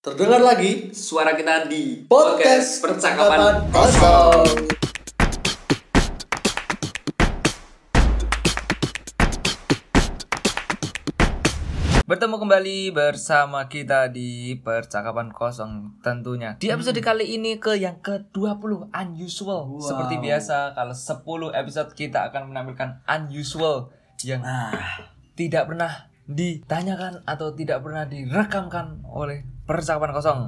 Terdengar lagi Suara kita di podcast percakapan kosong. Bertemu kembali bersama kita di Percakapan Kosong tentunya. Di episode kali ini ke yang ke-20 unusual. Wow. Seperti biasa kalau 10 episode kita akan menampilkan unusual yang tidak pernah ditanyakan atau tidak pernah direkamkan oleh Percakapan Kosong.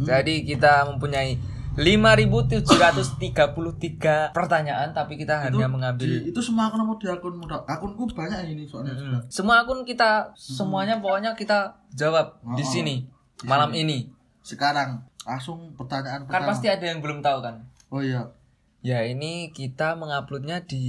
Jadi kita mempunyai 5733 pertanyaan tapi kita hanya mengambil di- itu semua akun mau di akun muda akunku banyak ini soalnya Mm. Semua akun kita semuanya pokoknya kita jawab di Oh, oh. sini malam ini. sekarang langsung pertanyaan Kan pertama pasti ada yang belum tahu kan. oh iya Ya ini kita menguploadnya di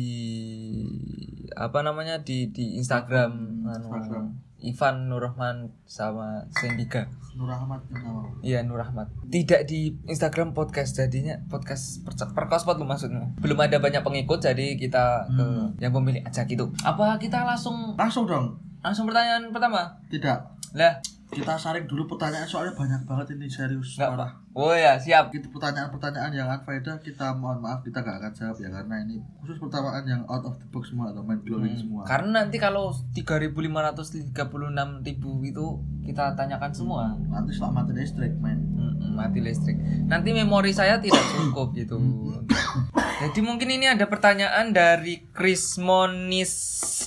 apa namanya di di Instagram, anu, Instagram. Ivan Nurrahman sama Sendika. Nur Ahmad yang nama Iya Nur Rahmat. Tidak di Instagram podcast jadinya podcast per, perkospot lu maksudnya. Belum ada banyak pengikut jadi kita ke Hmm. yang pemilik ajak itu. Apa kita langsung langsung dong langsung pertanyaan pertama? tidak Lah, kita saring dulu pertanyaan soalnya banyak banget ini serius Nggak parah. Oh ya, siap. Gitu pertanyaan-pertanyaan yang unfaedah kita mohon maaf kita gak akan jawab ya karena ini khusus pertanyaan yang out of the box semua atau mind blowing semua Karena nanti kalau 3.536 ribu itu kita tanyakan semua. nanti setelah mati listrik main Mm, mati listrik. Nanti memori saya tidak cukup gitu. Jadi mungkin ini ada pertanyaan dari Krismonis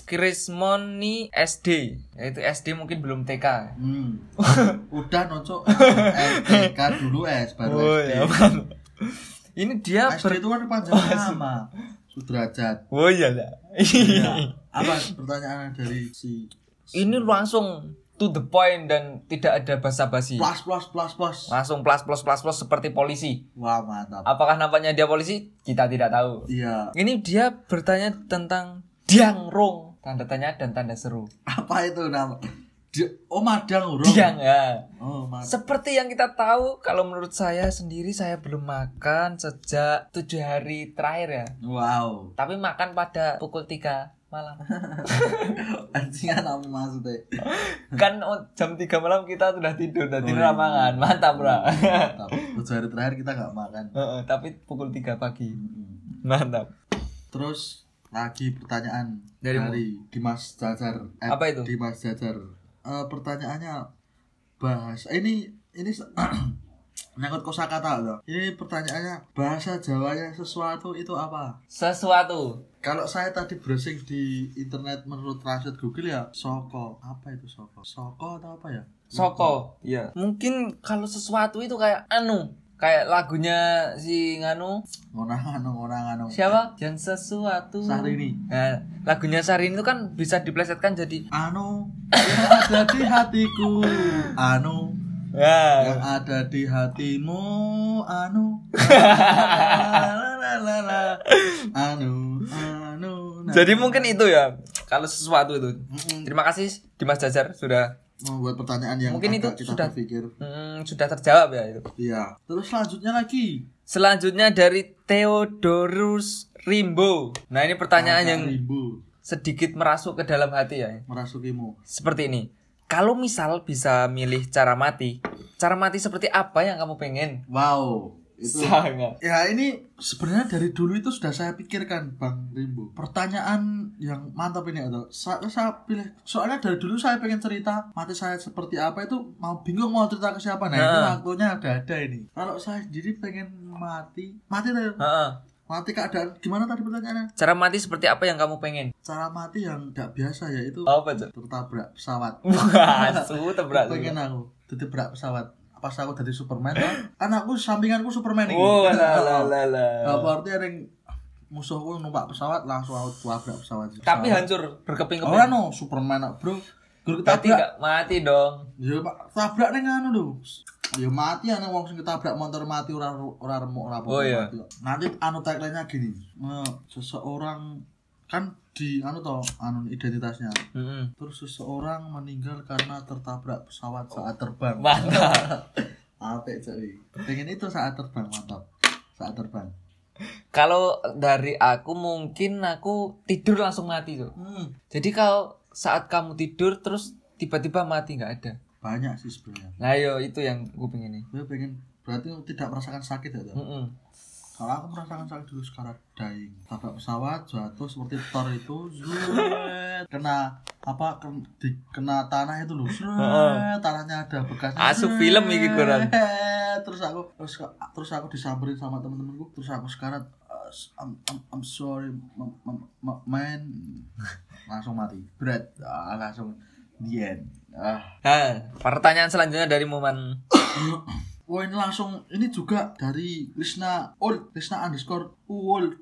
Krismoni SD. Yaitu SD mungkin belum TK. hmm. udah nocok LTK dulu S baru SD Ini dia SD ber- itu kan panjang nama Sudrajat Oh iya lah. ya. apa pertanyaan dari si Ini langsung to the point dan tidak ada basa-basi. plus plus plus plus Langsung plus plus plus plus seperti polisi. wah mantap Apakah nampaknya dia polisi? Kita tidak tahu. iya Ini dia bertanya tentang diangrong, tanda tanya dan tanda seru. apa itu nama Di- oh madang urung Diang ya. oh madang Seperti yang kita tahu, kalau menurut saya sendiri saya belum makan sejak tujuh hari terakhir ya. wow Tapi makan pada pukul 3 malam. anjingan apa maksudnya kan oh, jam 3 malam kita sudah tidur dan Oh, tidur iya. mangan. Mantap, Bro. mantap tujuh hari terakhir kita nggak makan tapi pukul 3 pagi. Mantap. terus lagi pertanyaan Dari dari, Dimas Jajar Eh, Apa itu? Dimas Jajar Eh, pertanyaannya bahas ini ini menyangkut kosakata loh. Ini pertanyaannya bahasa Jawanya sesuatu itu apa? Sesuatu. Kalau saya tadi browsing di internet menurut translate Google ya soko apa itu soko? Soko atau apa ya? Soko. Iya. Mungkin kalau sesuatu itu kayak anu, kayak lagunya si nganu Ngonang anu ngonang anu. siapa? Yang sesuatu. Syahrini. Nah, lagunya Syahrini itu kan bisa diplesetkan jadi Anu yang ada di hatiku. Anu yang ya. ada di hatimu anu la, la, la, la. anu anu. Jadi mungkin itu ya. Kalau sesuatu itu. Terima kasih Dimas Jajar sudah membuat pertanyaan yang Mungkin itu kita sudah- berpikir hmm, sudah terjawab ya itu. iya terus selanjutnya lagi Selanjutnya dari Theodorus Rimbo. Nah, ini pertanyaan Angka yang ribu sedikit merasuk ke dalam hati ya. merasukimu Seperti ini. Kalau misal bisa milih cara mati, cara mati seperti apa yang kamu pengen? wow itu Sangat. ya ini sebenarnya dari dulu itu sudah saya pikirkan bang Rimbo pertanyaan yang mantap ini atau saya, saya pilih soalnya dari dulu saya pengen cerita mati saya seperti apa itu mau bingung mau cerita ke siapa nah Nah. waktunya ada ada ini kalau saya sendiri pengen mati mati tuh Heeh. mati keadaan gimana tadi pertanyaannya Cara mati seperti apa yang kamu pengen? cara mati yang tidak biasa yaitu Apa tuh? tertabrak pesawat Asu tebrak. pengen aku tertabrak pesawat pas aku jadi Superman kan aku sampinganku Superman ini Oh, la la la la. Apa artinya ada yang musuhku numpak pesawat langsung aku tabrak pesawat. Tapi Pesawat. hancur berkeping-keping. Orang no Superman bro. Gur Berarti ketabrak. nggak mati dong. Ya tabrak ning anu lho. Ya mati ana wong sing ketabrak motor mati ora ora remuk ora apa-apa Oh, iya. mati. Nanti anu tagline-nya gini. eh, seseorang kan di anu toh anu identitasnya. Mm-mm. Terus seseorang meninggal karena tertabrak pesawat saat terbang. Mantap. Apik cuy. Pengen itu saat terbang mantap. Saat terbang. Kalau dari aku mungkin aku tidur langsung mati tuh. Hmm. Jadi kalau saat kamu tidur terus tiba-tiba mati nggak ada. banyak sih sebenarnya Nah, yo itu yang gue pengen nih. gue pengen berarti tidak merasakan sakit ya toh? Mm-mm. Kalau aku merasakan sakit dulu sekarang dying. Tabrak pesawat jatuh seperti Thor itu zret, kena apa ken- di, kena tanah itu loh zret, tanahnya ada bekasnya Asu zret. film iki, Goran. terus aku terus terus aku disamperin sama temen-temenku terus aku sekarang uh, I'm, I'm, I'm sorry m- m- m- man. Langsung mati. Berat. Ah, langsung the end. Ah. Nah, pertanyaan selanjutnya dari Moman. Ini langsung ini juga dari Krishna Ul Krishna underscore Ul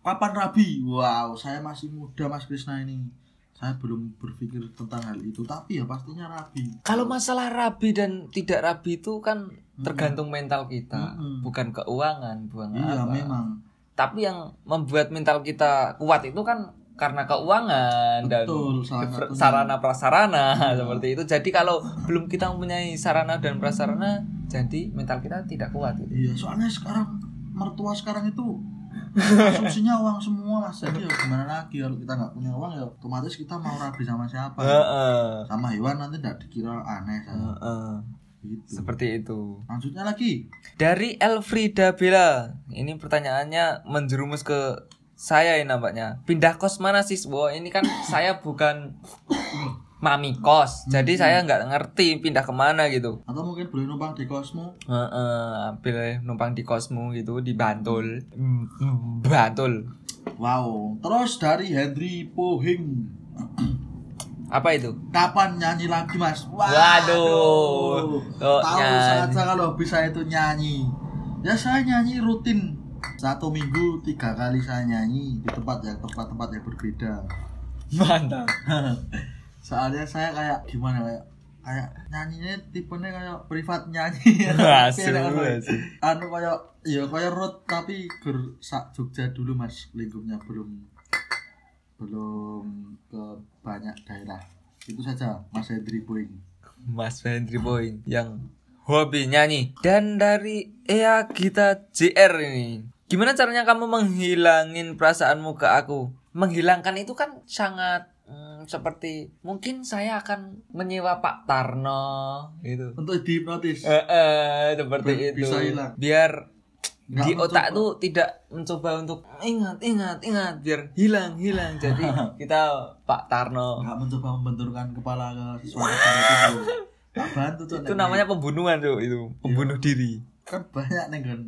Kapan Rabi? Wow saya masih muda Mas Krishna ini Saya belum berpikir tentang hal itu Tapi ya pastinya Rabi Kalau masalah rabi dan tidak rabi itu kan tergantung mental kita, Mm-mm. bukan keuangan, bukan Iya apa. memang Tapi yang membuat mental kita kuat itu kan karena keuangan Betul, dan sarana prasarana Iya. seperti itu. Jadi kalau belum kita mempunyai sarana dan prasarana, jadi mental kita tidak kuat. Gitu. Iya soalnya sekarang mertua sekarang itu asumsinya uang semua mas Jadi ya gimana lagi kalau kita nggak punya uang ya otomatis kita mau rabi sama siapa Heeh. Sama hewan nanti tidak dikira aneh saya. Heeh. Gitu. Seperti itu. Lanjutnya lagi Dari Elfrida Bella. Ini pertanyaannya menjerumus ke saya ini nampaknya. Pindah kos mana sih? Wah, ini kan saya bukan mami kos. Jadi saya nggak ngerti pindah ke mana gitu. atau mungkin boleh numpang di kosmu Heeh, ambil numpang di kosmu gitu di Bantul. Bantul. Wow, terus dari Henry Pohing. Apa itu? Kapan nyanyi lagi, Mas? Waduh. Kok Tahu nyanyi? saja kalau bisa itu nyanyi. Ya saya nyanyi rutin satu minggu tiga kali saya nyanyi di tempat yang tempat-tempat yang berbeda. Mantap. Soalnya saya kayak gimana kayak kayak nyanyinya tipenya kayak privat nyanyi. Asu, Kayak anu, kayak ya kayak root tapi ger sak Jogja dulu Mas lingkupnya belum belum ke banyak daerah. Itu saja Mas Hendri Boeing. Mas Hendry Boy yang hobi nyanyi dan dari Ea Gita JR ini. Gimana caranya kamu menghilangin perasaanmu ke aku? Menghilangkan itu kan sangat hmm, seperti mungkin saya akan menyewa Pak Tarno gitu. Untuk dihipnotis. eh, eh, seperti itu. bisa hilang. biar Nggak di mencoba. otak tuh tidak mencoba untuk ingat ingat ingat. Biar hilang hilang. Jadi kita Pak Tarno. Nggak mencoba membenturkan kepala ke sesuatu itu. Nggak bantu tuh. itu namanya pembunuhan tuh itu pembunuh diri kan banyak nih kan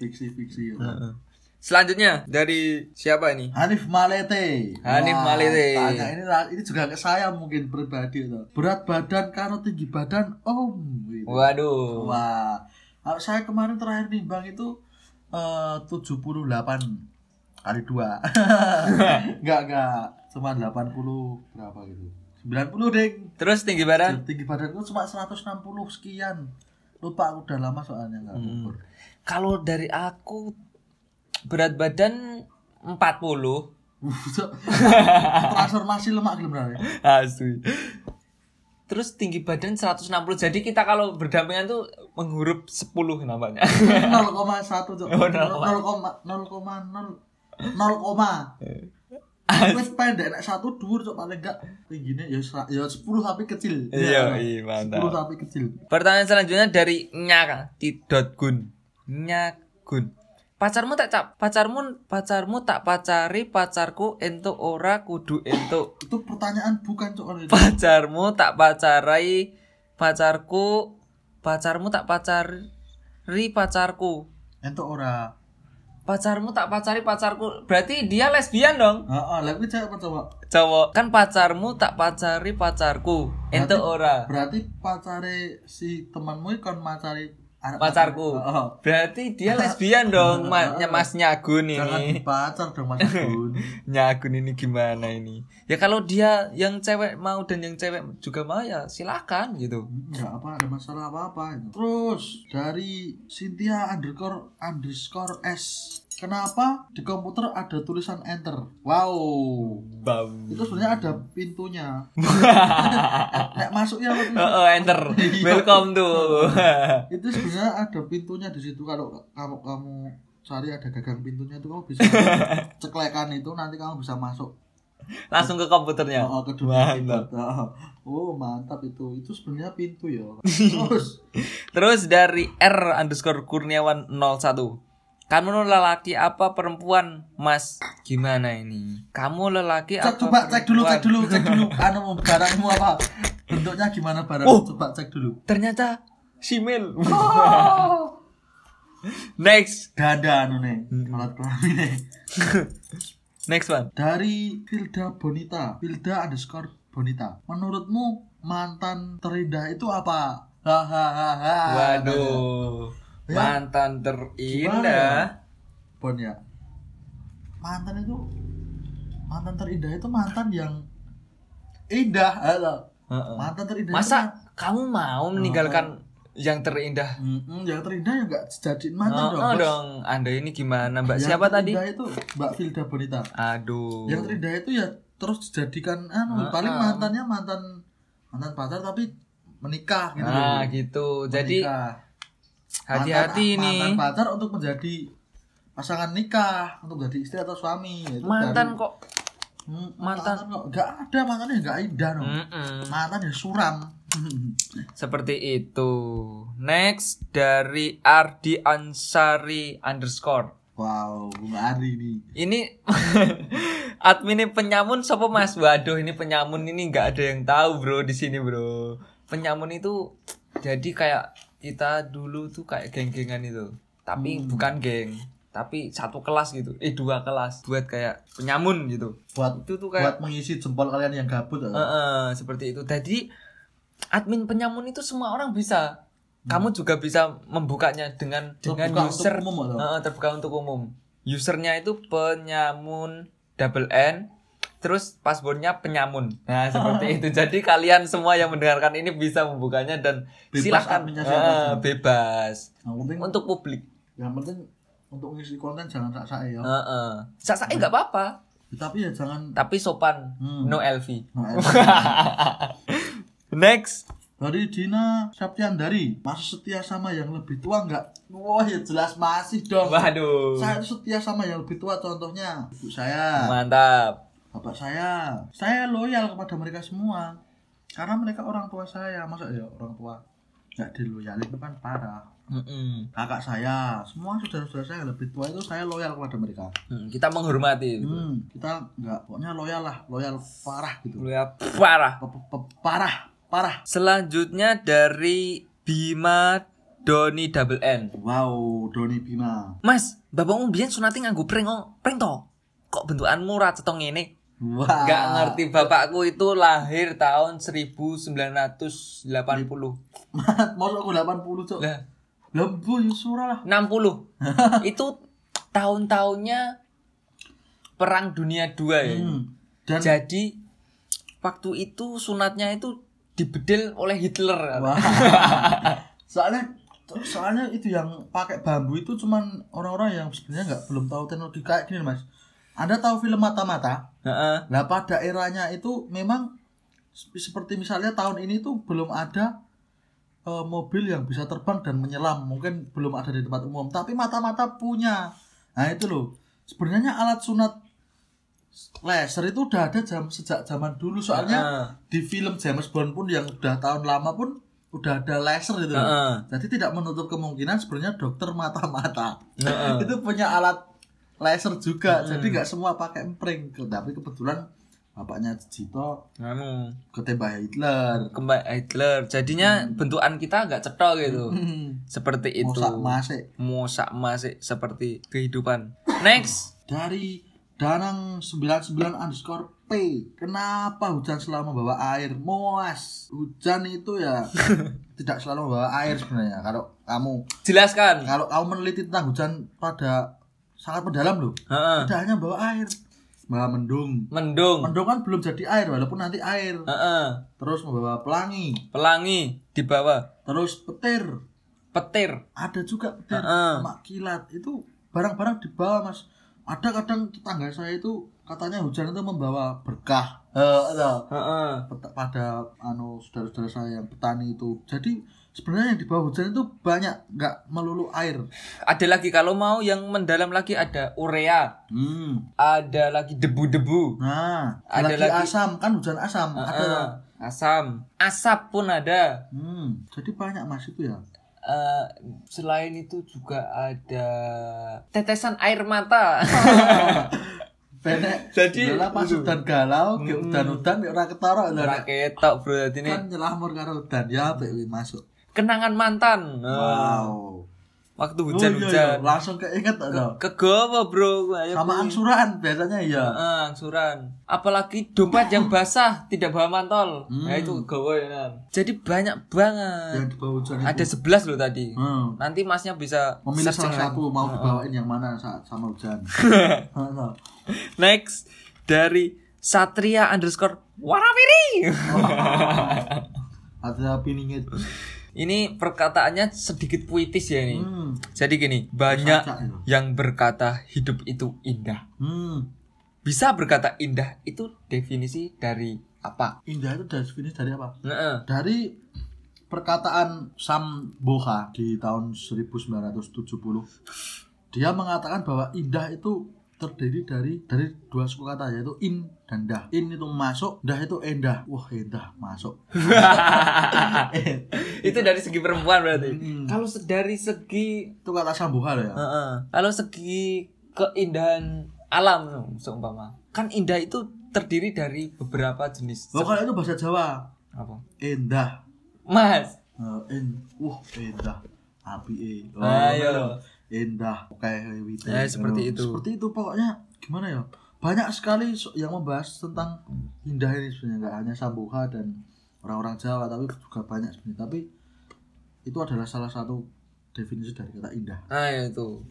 fiksi-fiksi. ya. Selanjutnya dari siapa ini? Hanif Malete. Hanif Wah, Malete. Tanya ini ini juga ke saya mungkin pribadi tuh. Berat badan karena tinggi badan om. Gitu. Waduh. Wah. Kalau saya kemarin terakhir nimbang itu eh 78 kali 2. enggak enggak. Cuma 80 berapa gitu. 90 ding. Terus tinggi badan? Tinggi badanku cuma 160 sekian. Lupa aku udah lama soalnya enggak Hmm. ukur. Kalau dari aku berat badan 40 Transformasi lemak gelem ra. Asli. Terus tinggi badan 160. Jadi kita kalau berdampingan tuh menghurup 10 namanya. 0,1 cok. Oh, 0,0 0,0. 0,0 0, Wes pendek nek satu dhuwur cok paling enggak tinggine ya ya 10 tapi kecil. Iya, iya, mantap. 10 tapi kecil. Pertanyaan selanjutnya dari Nyak Tidotgun. Nyagun. Pacarmu tak cap, pacarmu pacarmu tak pacari pacarku entuk ora kudu entuk. Itu pertanyaan bukan cok pacarmu tak pacarai pacarku pacarmu tak pacari pacarku Entuk ora. Pacarmu tak pacari pacarku. Berarti dia lesbian dong? Heeh, lha kuwi cewek apa cowok? cowok. Kan pacarmu tak pacari pacarku. Ente ora. Berarti pacare si temanmu macari anak pacarku Heeh. berarti dia lesbian dong ma- mas nyagun Jangan ini pacar dong Mas Gun. nyagun ini gimana ini ya kalau dia yang cewek mau dan yang cewek juga mau ya silakan gitu Enggak apa ada masalah apa-apa itu. Terus dari Cynthia underscore underscore S. Kenapa di komputer ada tulisan enter? Wow. bam Itu sebenarnya ada pintunya. Nek masuknya apa tuh? Oh, enter. Welcome tuh. Itu sebenarnya ada pintunya di situ kalau kamu kamu cari ada gagang pintunya itu kamu bisa ceklekan itu nanti kamu bisa masuk Langsung ke komputernya. Oh, ke dunia Mantap. Oh, oh, mantap itu. Itu sebenarnya pintu ya. Terus Terus dari R underscore Kurniawan 01 Kamu lelaki apa perempuan Mas? Gimana ini? Kamu lelaki cek, apa coba cek dulu, cek perempuan? dulu, cek dulu. Anu barangmu apa? Bentuknya gimana barang? Oh. Coba cek dulu. Ternyata simil Oh. Next Ganda anu nih, alat kelamin nih. Next one Dari Filda Bonita, Filda underscore Bonita. Menurutmu mantan terindah itu apa? Hahaha. Waduh Ya. Mantan terindah Bon ya. Mantan itu mantan terindah itu mantan yang indah, halo. Heeh. Mantan terindah Masa kamu mau meninggalkan yang terindah? itu, Mm-mm, yang terindah ya enggak jadiin mantan Oh, dong. oh Bos. dong, Anda ini gimana Mbak? Yang Siapa tadi? itu Mbak Filda Bonita. Aduh. Yang terindah itu ya terus dijadikan anu Ah, paling ah. mantannya mantan mantan pacar tapi menikah gitu Nah, loh. gitu. Jadi Menikah. Hati-hati nih. mantan pacar untuk menjadi pasangan nikah untuk menjadi istri atau suami Mantan dari- kok. Hmm, mantan. mantan kok enggak ada mantannya enggak indah no. Mm-mm. mantan ya suram Seperti itu. Next dari Ardi Ansari underscore. wow bunga Ari ini Ini admin penyamun siapa Mas? Waduh, ini penyamun ini nggak ada yang tahu, Bro, di sini, Bro. Penyamun itu jadi kayak kita dulu tuh kayak geng-gengan itu. Tapi Hmm. bukan geng, tapi satu kelas gitu. Eh, dua kelas buat kayak penyamun gitu. buat Itu tuh buat kayak mengisi jempol kalian yang gabut. Eh, eh, seperti itu. Jadi admin penyamun itu semua orang bisa. Kamu juga bisa membukanya dengan dengan Terbuka untuk user umum, atau? Eh, terbuka untuk umum. Usernya itu penyamun double N terus passwordnya penyamun. Nah seperti itu. Jadi kalian semua yang mendengarkan ini bisa membukanya dan Bebas silahkan aja. bebas yang penting untuk publik. yang penting untuk ngisi konten jangan sak sak ya Heeh. Saya nggak apa-apa, tapi ya jangan tapi sopan, Hmm. no LV. Nah, Next. dari Dina Septiandari masih setia sama yang lebih tua enggak wah ya jelas masih dong Waduh. saya setia sama yang lebih tua contohnya ibu saya Mantap. Bapak saya saya loyal kepada mereka semua karena mereka orang tua saya masa ya orang tua nggak diloyalin itu kan parah Mm-mm. kakak saya semua saudara-saudara saya yang lebih tua itu saya loyal kepada mereka Hmm, kita menghormati gitu. hmm, kita nggak pokoknya loyal lah loyal parah gitu Lu ya parah. Parah parah Selanjutnya dari Bima Doni Double N. wow Doni Bima Mas, bapakmu biyen nganggo pring oh, pring to. Kok bentukanmu ra cetong ngene? Wah Gak ngerti bapakku itu lahir tahun 1980. mau aku 80 cok Lah, lembu ya surah lah 60. itu tahun-tahunnya Perang Dunia 2 ya. hmm. dan Jadi waktu itu sunatnya itu dibedel oleh Hitler. Wah. soalnya soalnya itu yang pakai bambu itu cuman orang-orang yang sebenarnya nggak belum tahu teknologi kayak gini mas anda tahu film mata-mata Heeh. nah pada eranya itu memang sep- seperti misalnya tahun ini tuh belum ada eh, mobil yang bisa terbang dan menyelam mungkin belum ada di tempat umum tapi mata-mata punya nah itu loh sebenarnya alat sunat laser itu udah ada jam sejak zaman dulu soalnya Heeh. di film James Bond pun yang udah tahun lama pun udah ada laser gitu. Heeh. Jadi tidak menutup kemungkinan sebenarnya dokter mata-mata Heeh. itu punya alat laser juga. Jadi nggak semua pakai empring. Tapi kebetulan bapaknya Jito Anu, ketembak Hitler. kembali Hitler. Jadinya bentukan kita agak cetok gitu. Hmm. Seperti itu. Mosak masih Mosak masih seperti kehidupan. Next. dari Danang 99 underscore P Kenapa hujan selalu membawa air? Moas Hujan itu ya Tidak selalu membawa air sebenarnya Kalau kamu Jelaskan. Kalau kamu meneliti tentang hujan pada sangat mendalam loh Heeh. Tidak hanya bawa air Bawa mendung Mendung. Mendung kan belum jadi air walaupun nanti air Heeh. Terus membawa pelangi Pelangi di bawah. Terus petir Petir. Ada juga petir Heeh. sama kilat Itu barang-barang di bawah mas Ada kadang tetangga saya itu Katanya hujan itu membawa berkah Eh, ada. Heeh. Peta- pada anu saudara-saudara saya yang petani itu jadi sebenarnya yang di bawah hujan itu banyak nggak melulu air Ada lagi kalau mau yang mendalam lagi ada urea, hmm. ada lagi debu-debu, nah Ada ada lagi, lagi- asam kan hujan asam ada Heeh, asam, asap pun ada. hmm. jadi banyak mas itu ya Eh, selain itu juga ada tetesan air mata. Benek Jadi- pas udan galau, ke udan-udan nek ora ketara lho. Ora ketok bro ini Kan nyelamur karo udan ya kuwi masuk. Kenangan mantan. Eh, Wow. Waktu Oh, iya, hujan-hujan. iya. langsung keinget lho. Kegawa bro. Ayo, Sama kuy. angsuran biasanya iya. Heeh, angsuran. Apalagi dompet yang basah tidak bawa mantol. Hmm. Nah itu kegawa ya kan. Jadi banyak banget. Yang di bawah hujan itu. Ada 11 loh tadi. Hmm. Nanti masnya bisa Memilih salah satu mau dibawain yang mana saat sama hujan. Next dari Satria underscore Warawiri. Ada piningit. Ini perkataannya sedikit puitis ya ini. Hmm. Jadi gini, banyak Saca itu. yang berkata hidup itu indah. Hmm. Bisa berkata indah itu definisi dari apa? Indah itu definisi dari apa? Heeh. Dari perkataan Sam Boha di tahun 1970 dia mengatakan bahwa indah itu terdiri dari dari dua suku kata yaitu in dan dah. In itu masuk, dah itu endah. Wah, endah masuk. itu dari segi perempuan berarti. Hmm. Kalau dari segi itu kata Sam Boha loh ya. Heeh. kalau segi keindahan alam seumpama. Kan indah itu terdiri dari beberapa jenis. Oh, kalau itu bahasa Jawa, Apa? endah. Mas. Eh, en, wah, endah. Api e. Oh, Ayo. Endah, kayak wite. Ya, seperti itu. Seperti itu pokoknya gimana ya? Banyak sekali yang membahas tentang indah ini sebenarnya nggak hanya Sambuha dan orang-orang Jawa tapi juga banyak sebenarnya. Tapi itu adalah salah satu definisi dari kata indah. Nah itu.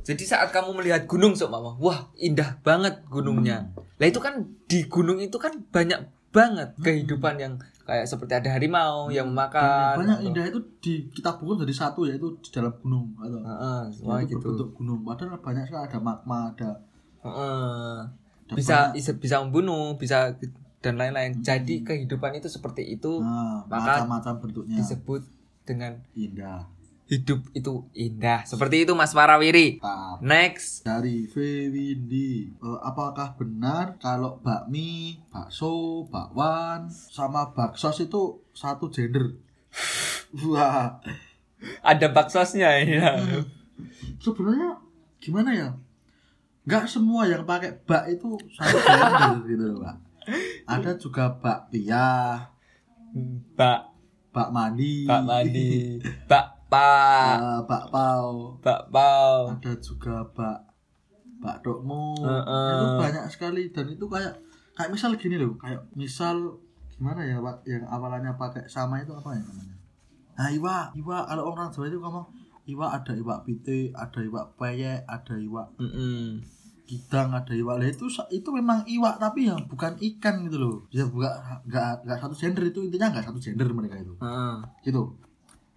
Jadi saat kamu melihat gunung seumpama, wah indah banget gunungnya. Lah itu kan di gunung itu kan banyak banget kehidupan yang kayak seperti ada harimau yang Dan makan. banyak atau- indah itu di kita bukan jadi satu yaitu di dalam gunung atau Heeh, semua itu gitu. berbentuk gunung. Padahal banyak sekali ada magma, ada Heeh. ada Bisa banyak- bisa membunuh, bisa dan lain-lain. Jadi kehidupan itu seperti itu nah, maka macam-macam bentuknya disebut dengan indah. Hidup itu indah. Seperti itu Mas Warawiri. Next. dari V Windy Eh, apakah benar kalau bakmi, bakso, bakwan sama baksos itu satu gender? Wah, Ada baksosnya ya. sebenarnya gimana ya? Nggak semua yang pakai bak itu satu gender gitu loh, Pak. Ada juga bak pia, Bak bak mandi, Bak mandi, bak pa, eh, bak pau, bak pau. ada juga bak bak dokmu. Heeh. itu banyak sekali dan itu kayak kayak misal gini loh kayak misal gimana ya pak? Yang awalannya pakai sama itu apa ya namanya? Nah iwa iwa. Kalau orang Jawa itu ngomong iwa ada iwa pite ada iwa peyek ada iwa Mm-mm. gidang ada iwa. Lah itu itu memang iwa tapi yang bukan ikan gitu loh. Ya bukan nggak nggak satu gender itu intinya nggak satu gender mereka itu. Heeh. gitu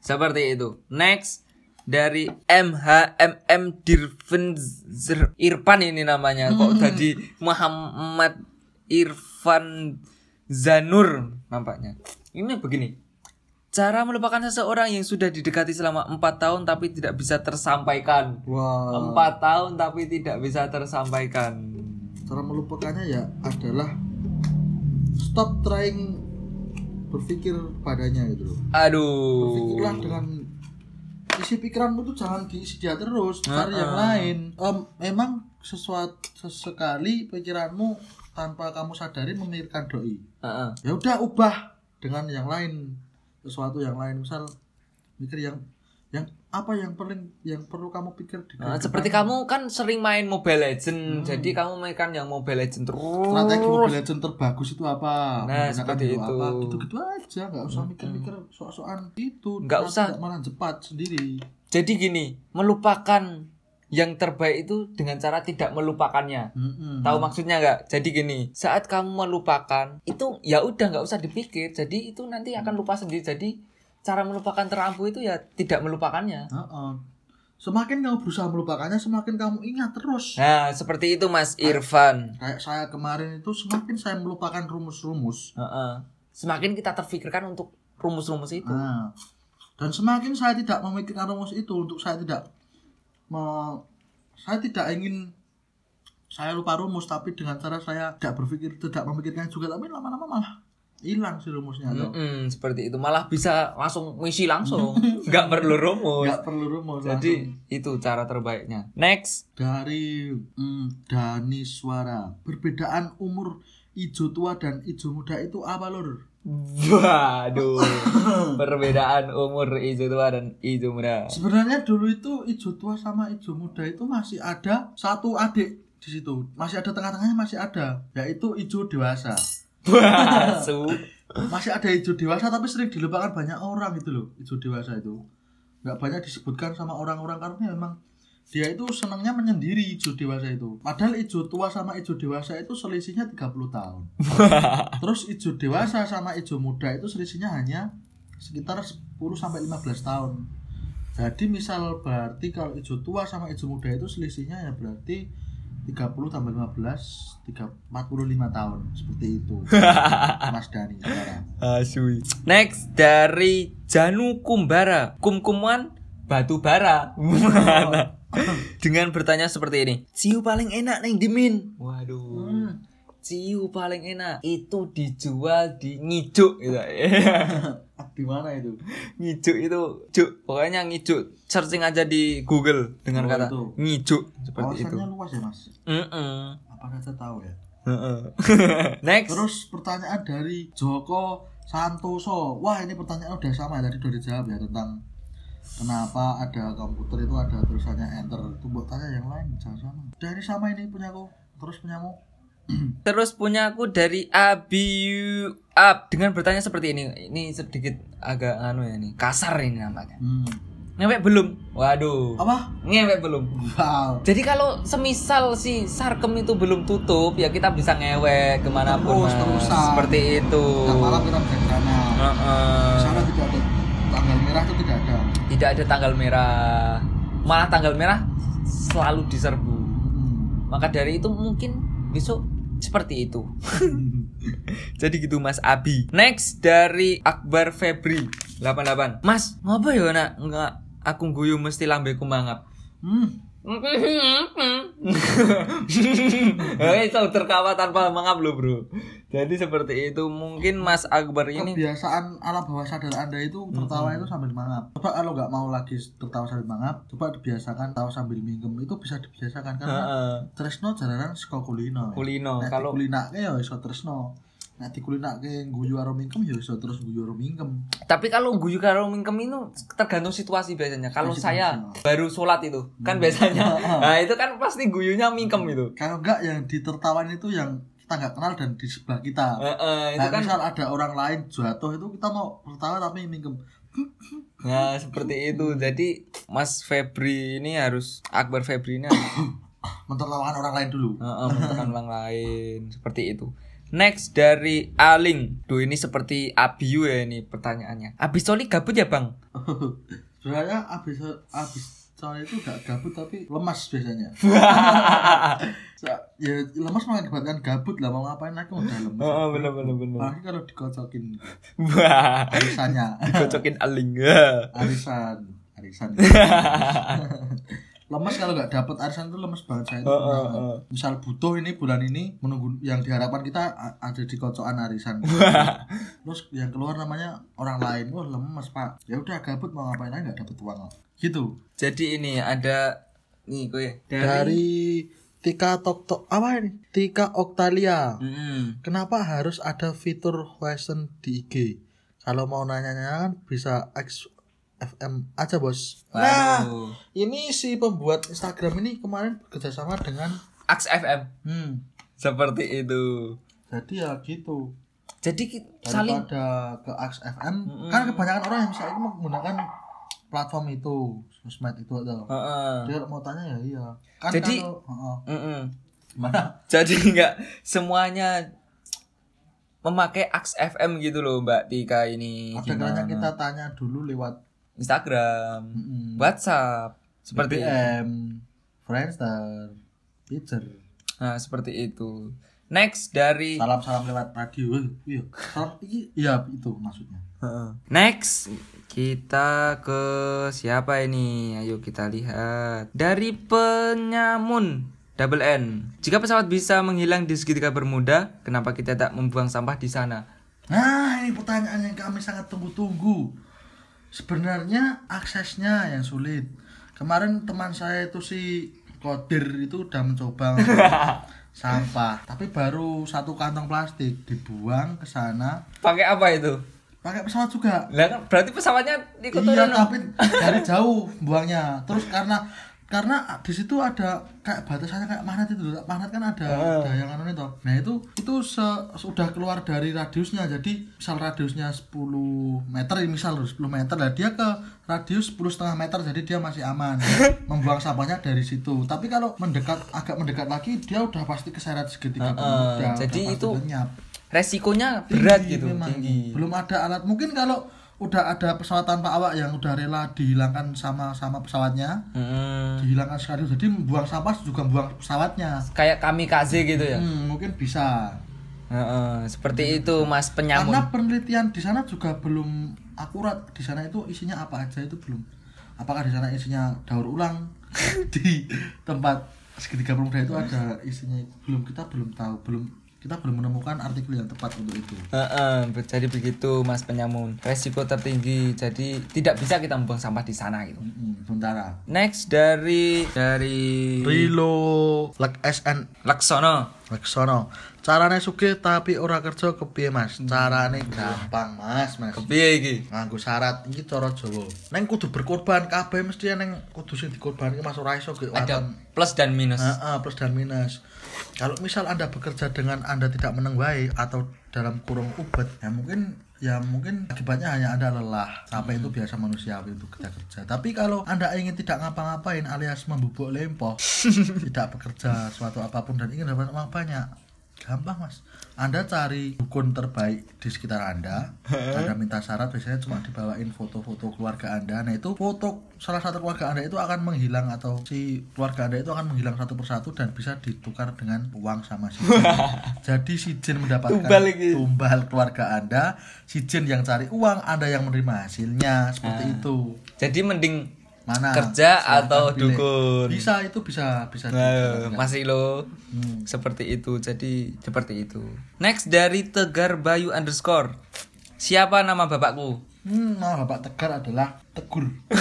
Seperti itu. Next dari MHMM Dirvenzer Irfan ini namanya kok jadi Muhammad Irfan Zanur nampaknya. Ini begini. Cara melupakan seseorang yang sudah didekati selama empat tahun tapi tidak bisa tersampaikan. wah Empat tahun tapi tidak bisa tersampaikan. cara melupakannya ya adalah stop trying berpikir padanya gitu loh. Berpikirlah Aduh. dengan isi pikiranmu tuh jangan diisi dia terus cari yang lain. Em, memang sesuatu sesekali pikiranmu tanpa kamu sadari memikirkan doi? Heeh. ya udah ubah dengan yang lain sesuatu yang lain. Misal mikir yang yang apa yang paling yang perlu kamu pikir di Nah, seperti kamu kan sering main Mobile Legend, jadi kamu mainkan yang Mobile Legend terus. strategi Mobile Legends terbagus itu apa Nah, seperti itu. apa gitu-gitu aja nggak usah mikir-mikir sok-sokan itu Nggak usah. malah cepat sendiri Jadi gini, melupakan yang terbaik itu dengan cara tidak melupakannya. Mm-mm. Tahu maksudnya nggak? Jadi gini, saat kamu melupakan itu ya udah nggak usah dipikir. Jadi itu nanti akan lupa sendiri. Jadi cara melupakan terampuh itu ya tidak melupakannya. Heeh. semakin kamu berusaha melupakannya semakin kamu ingat terus Nah, seperti itu Mas Irfan. kayak saya kemarin itu semakin saya melupakan rumus-rumus Heeh. Semakin kita terfikirkan untuk rumus-rumus itu. nah dan semakin saya tidak memikirkan rumus itu untuk saya tidak me- saya tidak ingin saya lupa rumus tapi dengan cara saya tidak berpikir tidak memikirkan juga tapi lama-lama malah hilang sih rumusnya tuh Mm-mm, seperti itu. Malah bisa langsung misi langsung. Nggak perlu rumus. Nggak perlu rumus jadi langsung. itu cara terbaiknya. Next. Dari mm, Dani Suara. Perbedaan umur ijo tua dan ijo muda itu apa lur? Waduh. Perbedaan umur hijau tua dan hijau muda. Sebenarnya dulu itu ijo tua sama ijo muda itu masih ada satu adik di situ. Masih ada tengah-tengahnya masih ada yaitu ijo dewasa Basu. masih ada hijau dewasa tapi sering dilupakan banyak orang gitu loh hijau dewasa itu. Nggak banyak disebutkan sama orang-orang karena memang dia itu senangnya menyendiri hijau dewasa itu. Padahal hijau tua sama hijau dewasa itu selisihnya 30 tahun. Terus hijau dewasa sama hijau muda itu selisihnya hanya sekitar 10 sampai 15 tahun. Jadi misal berarti kalau hijau tua sama hijau muda itu selisihnya ya berarti 30 tambah 15 tiga- 45 tahun seperti itu Mas Dani sekarang Asui. Next dari Janu Kumbara, Kumkuman Batu Bara. Dengan bertanya seperti ini. Ciu paling enak neng dimin. Waduh. Hmm. Ciu paling enak itu dijual di ngijuk gitu. di mana itu ngijuk itu juk pokoknya ngijuk searching aja di Google dengan Oh, kata itu. ngijuk seperti itu. kawasannya luas ya mas Mm-mm. apa saya tahu ya. Next. terus pertanyaan dari Joko Santoso wah ini pertanyaan udah sama ya tadi udah dijawab ya tentang kenapa ada komputer itu ada tulisannya enter itu buat tanya yang lain jangan sama ini sama ini punya aku terus punyamu Terus punya aku dari Abiu Up dengan bertanya seperti ini. Ini sedikit agak anu ya nih, kasar ini namanya. hmm. Ngewek belum? Waduh. apa Ngewek belum. wow Jadi kalau semisal si Sarkem itu belum tutup ya kita bisa ngewek ke mana pun Terus, Mas. terusan. Seperti itu. Nah, malam kita sana Heeh. di sana tidak ada tanggal merah itu tidak ada Tidak ada tanggal merah. Malah tanggal merah selalu diserbu. Hmm. Maka dari itu mungkin besok seperti itu. Jadi gitu Mas Abi. Next dari Akbar Febri 88. Mas, ngapa ya nak enggak aku guyu mesti lambeku mangap. Hmm. Eh, itu tertawa tanpa mangap loh, Bro. Jadi seperti itu mungkin Mas Akbar ini kebiasaan alam bawah sadar anda itu tertawa itu sambil mangap. Coba kalau nggak mau lagi tertawa sambil mangap coba dibiasakan tawa sambil mingkem itu bisa dibiasakan karena Heeh. tresno jalanan saka kulino. Kulino Nek kalau kulinake ya iso tresno. Nek dikulinake guyu karo mingkem ya iso terus guyu karo mingkem tapi kalau guyu karo mingkem itu tergantung situasi biasanya. Kalau saya baru sholat itu kan biasanya. Nah, itu kan pasti guyunya mingkem itu. kalau enggak yang ditertawan itu yang kita nggak kenal dan di sebelah kita Heeh, itu nah, kan misal ada orang lain jatuh itu kita mau tertawa tapi mingkem Nah, seperti itu. Jadi Mas Febri ini harus Akbar Febri ini mentertawakan orang lain dulu heeh, menekan orang lain seperti itu. Next dari Aling. Duh ini seperti Abiu ya ini pertanyaannya. Abis Soli gabut ya bang? sebenarnya abis abis soalnya itu gak gabut tapi lemas biasanya. Sa- ya lemas mengakibatkan gabut lah mau ngapain aku udah lemas. Oh bener bener bener. apalagi kalau dikocokin arisannya. Kocokin Aling. arisan. Arisan. Lemas kalau nggak dapet arisan itu lemes banget saya itu Oh, oh, oh. misal butuh ini bulan ini menunggu yang diharapkan kita ada di kocokan arisan. Terus yang keluar namanya orang lain. Wah lemes pak. Ya udah gabut mau ngapain aja nggak dapet uang gitu Jadi ini ada nih gue dari Tika Tok Tok apa ini Tika Oktalia Mm-mm. kenapa harus ada fitur question di IG kalau mau nanya-nanya kan bisa X FM aja bos nah Waduh. ini si pembuat Instagram ini kemarin bekerja sama dengan Aks FM hmm seperti itu. jadi ya gitu Jadi ki- saling daripada ke X FM Mm-mm. kan kebanyakan orang yang misalnya menggunakan platform itu sosmed itu atau Heeh. dia kalau mau tanya ya iya kan Jadi- kalau heeh. Mm-mm. gimana Jadi nggak semuanya memakai Aks FM gitu loh Mbak Tika ini. ada kalanya kita tanya dulu lewat Instagram, mm, WhatsApp, seperti BBM, Friendster, Twitter. Nah, seperti itu. Next dari Salam-salam lewat radio. Iya. Salam iya itu maksudnya. Next kita ke siapa ini? Ayo kita lihat dari penyamun double N. Jika pesawat bisa menghilang di segitiga Bermuda, kenapa kita tak membuang sampah di sana? Nah, ini pertanyaan yang kami sangat tunggu-tunggu. Sebenarnya aksesnya yang sulit. Kemarin teman saya itu si Kodir itu udah mencoba sampah, tapi baru satu kantong plastik dibuang ke sana. Pakai apa itu? Pakai pesawat juga. Lah kan berarti pesawatnya ikut Iya, turun. tapi dari jauh buangnya. Terus karena karena di situ ada kayak batasannya kayak magnet itu. Magnet kan ada ada yang anu itu. Nah itu itu se- sudah keluar dari radiusnya. Jadi misal radiusnya 10 meter misal 10 meter lah dia ke radius 10 setengah meter jadi dia masih aman. Membuang sampahnya dari situ. Tapi kalau mendekat agak mendekat lagi dia udah pasti keseret segitiga Bermuda, udah jadi itu lenyap Resikonya berat Tinggi gitu, memang. tinggi. belum ada alat mungkin kalau udah ada pesawat tanpa awak yang udah rela dihilangkan sama sama pesawatnya Mm-mm. dihilangkan sekali jadi buang sampah juga buang pesawatnya Kayak kamikaze gitu ya. hmm, mungkin bisa Heeh, seperti itu Mas penyamun. karena penelitian di sana juga belum akurat di sana itu isinya apa aja itu belum apakah di sana isinya daur ulang di tempat segitiga pemuda itu ada isinya belum kita belum tahu belum kita belum menemukan artikel yang tepat untuk itu Heeh, jadi begitu Mas penyamun. Resiko tertinggi. Jadi tidak bisa kita membuang sampah di sana gitu. hmm, sementara Next dari dari Rilo Lek SN Laksono. Leksono carane sugih tapi ora kerja kepiye Mas carane gampang Mas Mas Kepiye iki? nganggo syarat iki cara Jawa neng kudu berkorban kabeh mesti neng kudu sing dikorbanke Mas ora iso Ada plus dan minus. Heeh, plus dan minus kalau misal Anda bekerja dengan Anda tidak menang baik atau dalam kurung ubet ya mungkin ya mungkin akibatnya hanya Anda lelah. Sampai itu biasa manusiawi itu kerja kerja. Tapi kalau Anda ingin tidak ngapa-ngapain alias membubuk lempoh tidak bekerja suatu apa pun dan ingin dapat uang banyak gampang mas. Anda cari dukun terbaik di sekitar anda anda minta syarat biasanya cuma dibawain foto-foto keluarga anda. Nah itu foto salah satu keluarga anda itu akan menghilang atau si keluarga anda itu akan menghilang satu persatu dan bisa ditukar dengan uang sama si jin. Jadi si jin mendapatkan Tumbal tumbal keluarga anda. Si jin yang cari uang anda yang menerima hasilnya. Seperti itu. Jadi mending mana Kerja Silahkan atau pilih. dukun? bisa itu bisa bisa Nah, masih lo Hmm. seperti itu. Jadi seperti itu. Next dari Tegar Bayu underscore. Siapa nama bapakku? Hmm, nama Bapak Tegar adalah Tegur.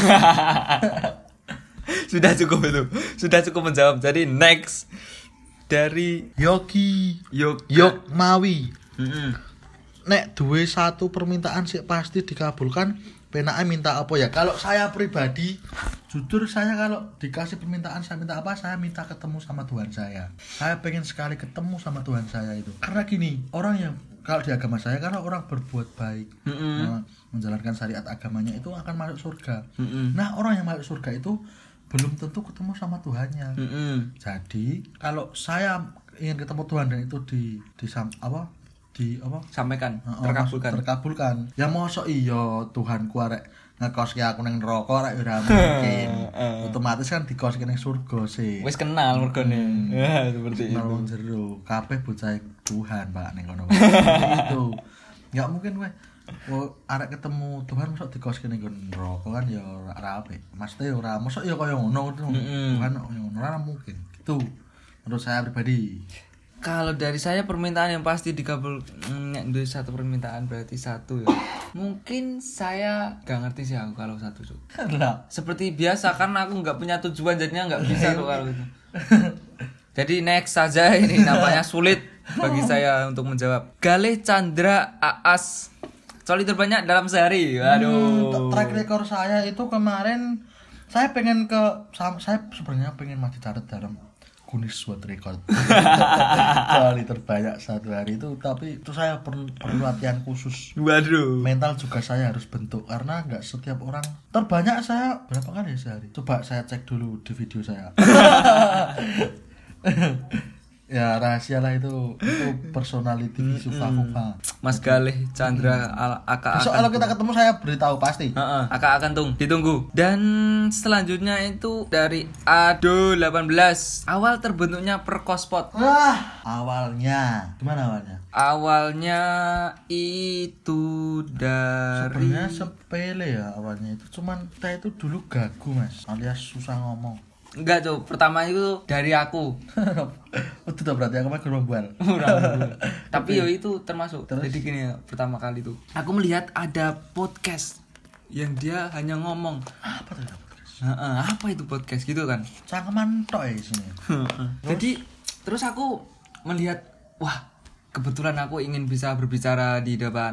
Sudah cukup itu. Sudah cukup menjawab. Jadi next dari Yogi Yok. Yok Mawi. Mm-mm. Nek duwe satu permintaan sih pasti dikabulkan. Penake minta apa ya? Kalau saya pribadi, jujur saya kalau dikasih permintaan saya minta apa? Saya minta ketemu sama Tuhan saya. Saya pengen sekali ketemu sama Tuhan saya itu. Karena gini, orang yang kalau di agama saya karena orang berbuat baik, Mm-mm. nah, menjalankan syariat agamanya itu akan masuk surga. Mm-mm. Nah, orang yang masuk surga itu belum tentu ketemu sama Tuhannya. Mm-mm. Jadi kalau saya ingin ketemu Tuhan dan itu di di apa di apa Sampaikan. Heeh, Terkabulkan. terkabulkan. Ya mosok iya Tuhanku arek ngekos ki aku ning neraka arek ora mungkin. Otomatis kan dikos ning surga sih. Wis kenal mergone. Ya, seperti itu. Kenal jero, kabeh bocah Tuhan Pak ning kono. Itu. Enggak mungkin kowe Oh, arek ketemu Tuhan mosok dikos ning neraka kan ya ora apik. Maksudnya ya ora mosok ya kaya ngono. Tuhan kaya ngono ora mungkin. Gitu. Menurut saya pribadi. Kalau dari saya permintaan yang pasti dikabul mm, duwe satu permintaan berarti satu ya. Mungkin saya gak ngerti sih aku kalau satu Cuk. Seperti biasa karena aku nggak punya tujuan jadinya nggak bisa tuh kalau itu. Jadi next saja ini namanya sulit bagi saya untuk menjawab. Galih Chandra Aas. Coli terbanyak dalam sehari. Waduh. Hmm, track record saya itu kemarin saya pengen ke saya sebenarnya pengen mati catat dalam Guinness World Record. Kali terbanyak satu hari itu tapi itu saya perlu, perlu latihan khusus. Waduh. mental juga saya harus bentuk karena nggak setiap orang terbanyak saya berapa kali ya sehari? Coba saya cek dulu di video saya ya rahasia lah itu. Itu personality Fufa Fufa Mas Galih Chandra al Aka besok kalau kita ketemu saya beritahu pasti. Heeh, Aka akan tung ditunggu. Dan selanjutnya itu dari Ado 18. Awal terbentuknya Perkospot. wah awalnya. Gimana awalnya? Awalnya itu dari sebenarnya sepele ya awalnya itu. Cuman kita itu dulu gagu mas. Alias susah ngomong enggak tuh, pertama itu dari aku. itu tuh berarti aku mah gerombolan Tapi yo itu termasuk. Jadi gini ya, pertama kali tuh. Aku melihat ada podcast yang dia hanya ngomong. apa tuh "Heeh, apa itu podcast gitu kan. cangkeman tok ya sini Jadi terus aku melihat wah kebetulan aku ingin bisa berbicara di depan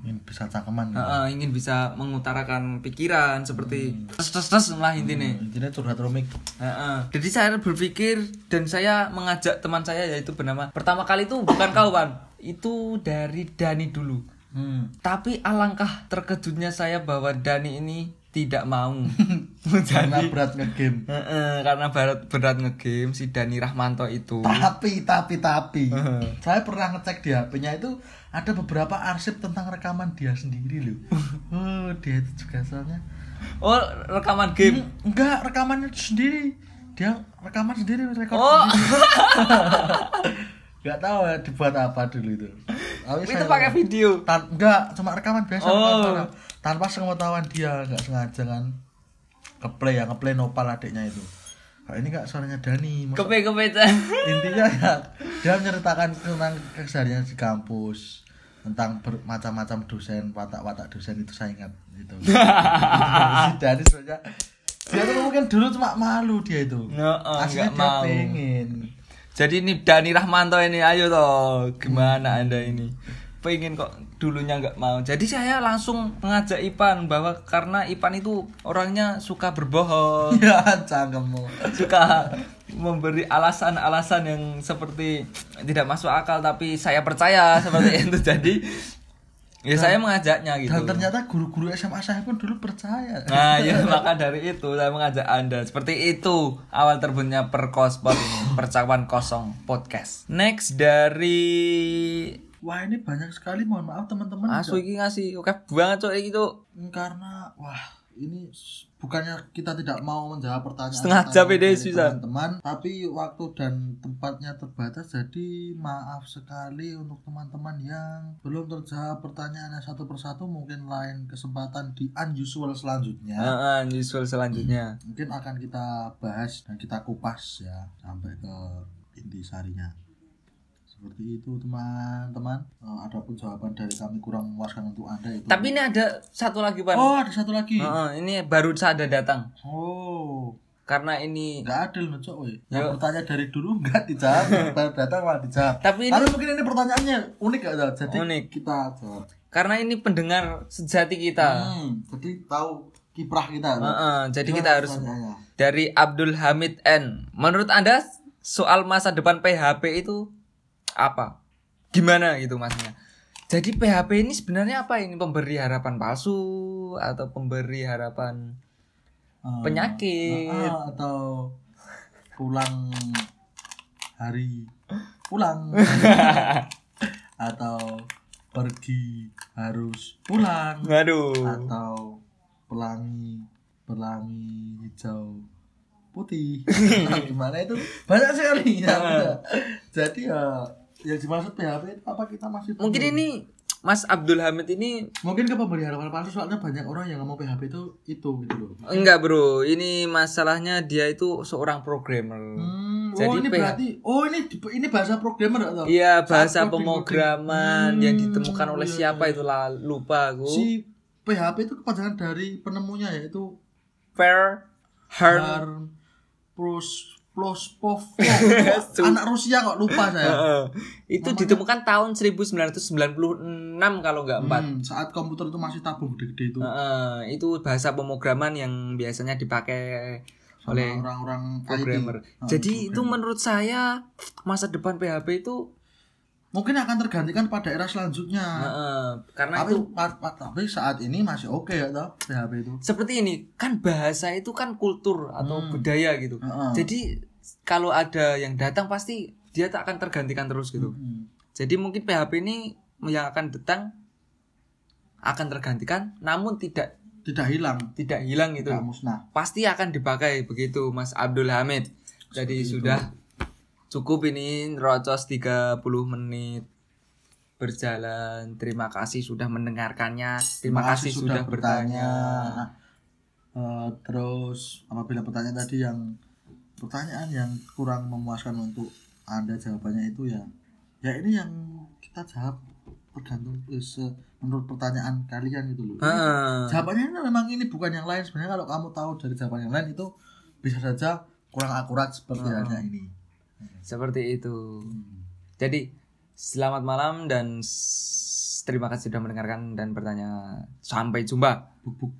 ini bisa cangkeman Heeh, ingin bisa mengutarakan pikiran seperti tes tes tes lah intinya. intinya curhat rumik Heeh. Jadi saya berpikir dan saya mengajak teman saya yaitu bernama pertama kali itu bukan kau Pan, itu dari Dani dulu. hmm. Tapi alangkah terkejutnya saya bahwa Dani ini tidak mau. karena berat ngegame Heeh, karena berat berat ngegame si Dani Rahmanto itu. tapi tapi tapi saya pernah ngecek di HP-nya itu ada beberapa arsip tentang rekaman dia sendiri loh oh dia itu juga soalnya Oh, rekaman game. enggak rekamannya itu sendiri dia rekaman sendiri rekor Oh. Gak tahu ya dibuat apa dulu itu Tapi itu pakai video. Enggak, cuma rekaman biasa Oh. Tanpa sepengetahuan dia, enggak sengaja kan. Ngeplay ya, ngeplay nopal adiknya itu. Nah, ini kak suaranya Dani. Masa- Kepe kepe Intinya ya, dia menceritakan tentang keseharian di kampus tentang bermacam-macam dosen, watak-watak dosen itu saya ingat gitu. si Dani sebenarnya dia tuh mungkin dulu cuma malu dia itu. Heeh, Aslinya nggak dia mau. pengen. Jadi ini Dani Rahmanto ini, ayo toh, gimana anda ini? Pengen kok dulunya nggak mau. Jadi saya langsung mengajak Ipan bahwa karena Ipan itu orangnya suka berbohong, Ya cangkemmu. suka memberi alasan-alasan yang seperti tidak masuk akal, tapi saya percaya seperti itu. Jadi ya saya mengajaknya gitu. Dan ternyata guru-guru SMA saya pun dulu percaya. Nah, ya maka dari itu saya mengajak Anda seperti itu awal terbentuknya Perkospot ini, percakapan kosong podcast. Next dari Wah ini banyak sekali, mohon maaf teman-teman. Asu iki ngasih oke banget cok iki tuh. Karena wah ini bukannya kita tidak mau menjawab pertanyaan Setengah jam ini, Susan. teman-teman, tapi waktu dan tempatnya terbatas, jadi maaf sekali untuk teman-teman yang belum terjawab pertanyaannya satu persatu, mungkin lain kesempatan di unusual selanjutnya. Heeh, visual selanjutnya. Mungkin akan kita bahas dan kita kupas ya sampai ke inti sarinya. Seperti itu teman-teman. Eh, adapun jawaban dari kami kurang memuaskan untuk anda itu. Tapi ini ada satu lagi, Pan. oh ada satu lagi. Heeh, ini baru saja datang. Oh Karena ini nggak adil nih cok. Yang bertanya dari dulu nggak dijawab, baru datang malah dijawab. Tapi ini- Tapi mungkin ini pertanyaannya unik gak? Jadi Unik. kita jawab. karena ini pendengar sejati kita. Hmm, jadi tahu kiprah kita. Zal. Heeh, jadi kita harus dari Abdul Hamid N. Menurut Anda soal masa depan PHP itu apa? Gimana gitu masnya? Jadi PHP ini sebenarnya apa ini pemberi harapan palsu atau pemberi harapan Eh, penyakit? ah, atau pulang hari pulang atau pergi harus pulang Waduh. atau pelangi pelangi hijau putih. Nah, gimana itu? Banyak sekali. Ya jadi ya yang dimaksud PHP itu apa kita masih Mungkin belum- ini Mas Abdul Hamid ini mungkin ke pemberi harapan palsu soalnya banyak orang yang ngomong PHP itu itu gitu loh. Enggak bro, ini masalahnya dia itu seorang programmer. Hmm, Jadi oh ini PH berarti oh ini ini bahasa programmer atau? Iya bahasa pemrograman yang Hmm, ditemukan oleh iya, siapa iya. itu lupa aku. si PHP itu kepanjangan dari penemunya yaitu Fair Hearn Har Pros Plospov. Anak Rusia kok lupa saya. Itu ditemukan tahun 1996 kalau nggak empat. Hmm, saat komputer itu masih tabung gede-gede itu. Heeh, itu bahasa pemrograman yang biasanya dipakai sama oleh orang-orang programmer. Ah, Jadi itu programmer. menurut saya masa depan PHP itu mungkin akan tergantikan pada era selanjutnya heeh, karena tapi itu pa- pa- tapi saat ini masih oke ya toh PHP itu seperti ini kan bahasa itu kan kultur atau Hmm. budaya gitu. Heeh. Jadi kalau ada yang datang pasti dia tak akan tergantikan terus gitu. Hmm. Jadi mungkin PHP ini yang akan datang akan tergantikan namun tidak Tidak hilang, tidak hilang itu. tidak musnah. Pasti akan dipakai begitu Mas Abdul Hamid. Jadi Seperti itu. Cukup ini rocos 30 menit berjalan. Terima kasih sudah mendengarkannya. Terima, kasih, sudah, bertanya. Eh, terus apabila pertanyaan tadi yang pertanyaan yang kurang memuaskan untuk anda jawabannya itu ya ya ini yang kita jawab tergantung eh, menurut pertanyaan kalian gitu loh Ini Heeh. jawabannya ini memang ini bukan yang lain sebenarnya kalau kamu tahu dari jawaban yang lain itu bisa saja kurang akurat seperti Hmm. halnya ini Seperti itu. Jadi selamat malam dan terima kasih sudah mendengarkan dan bertanya. Sampai jumpa. buk buk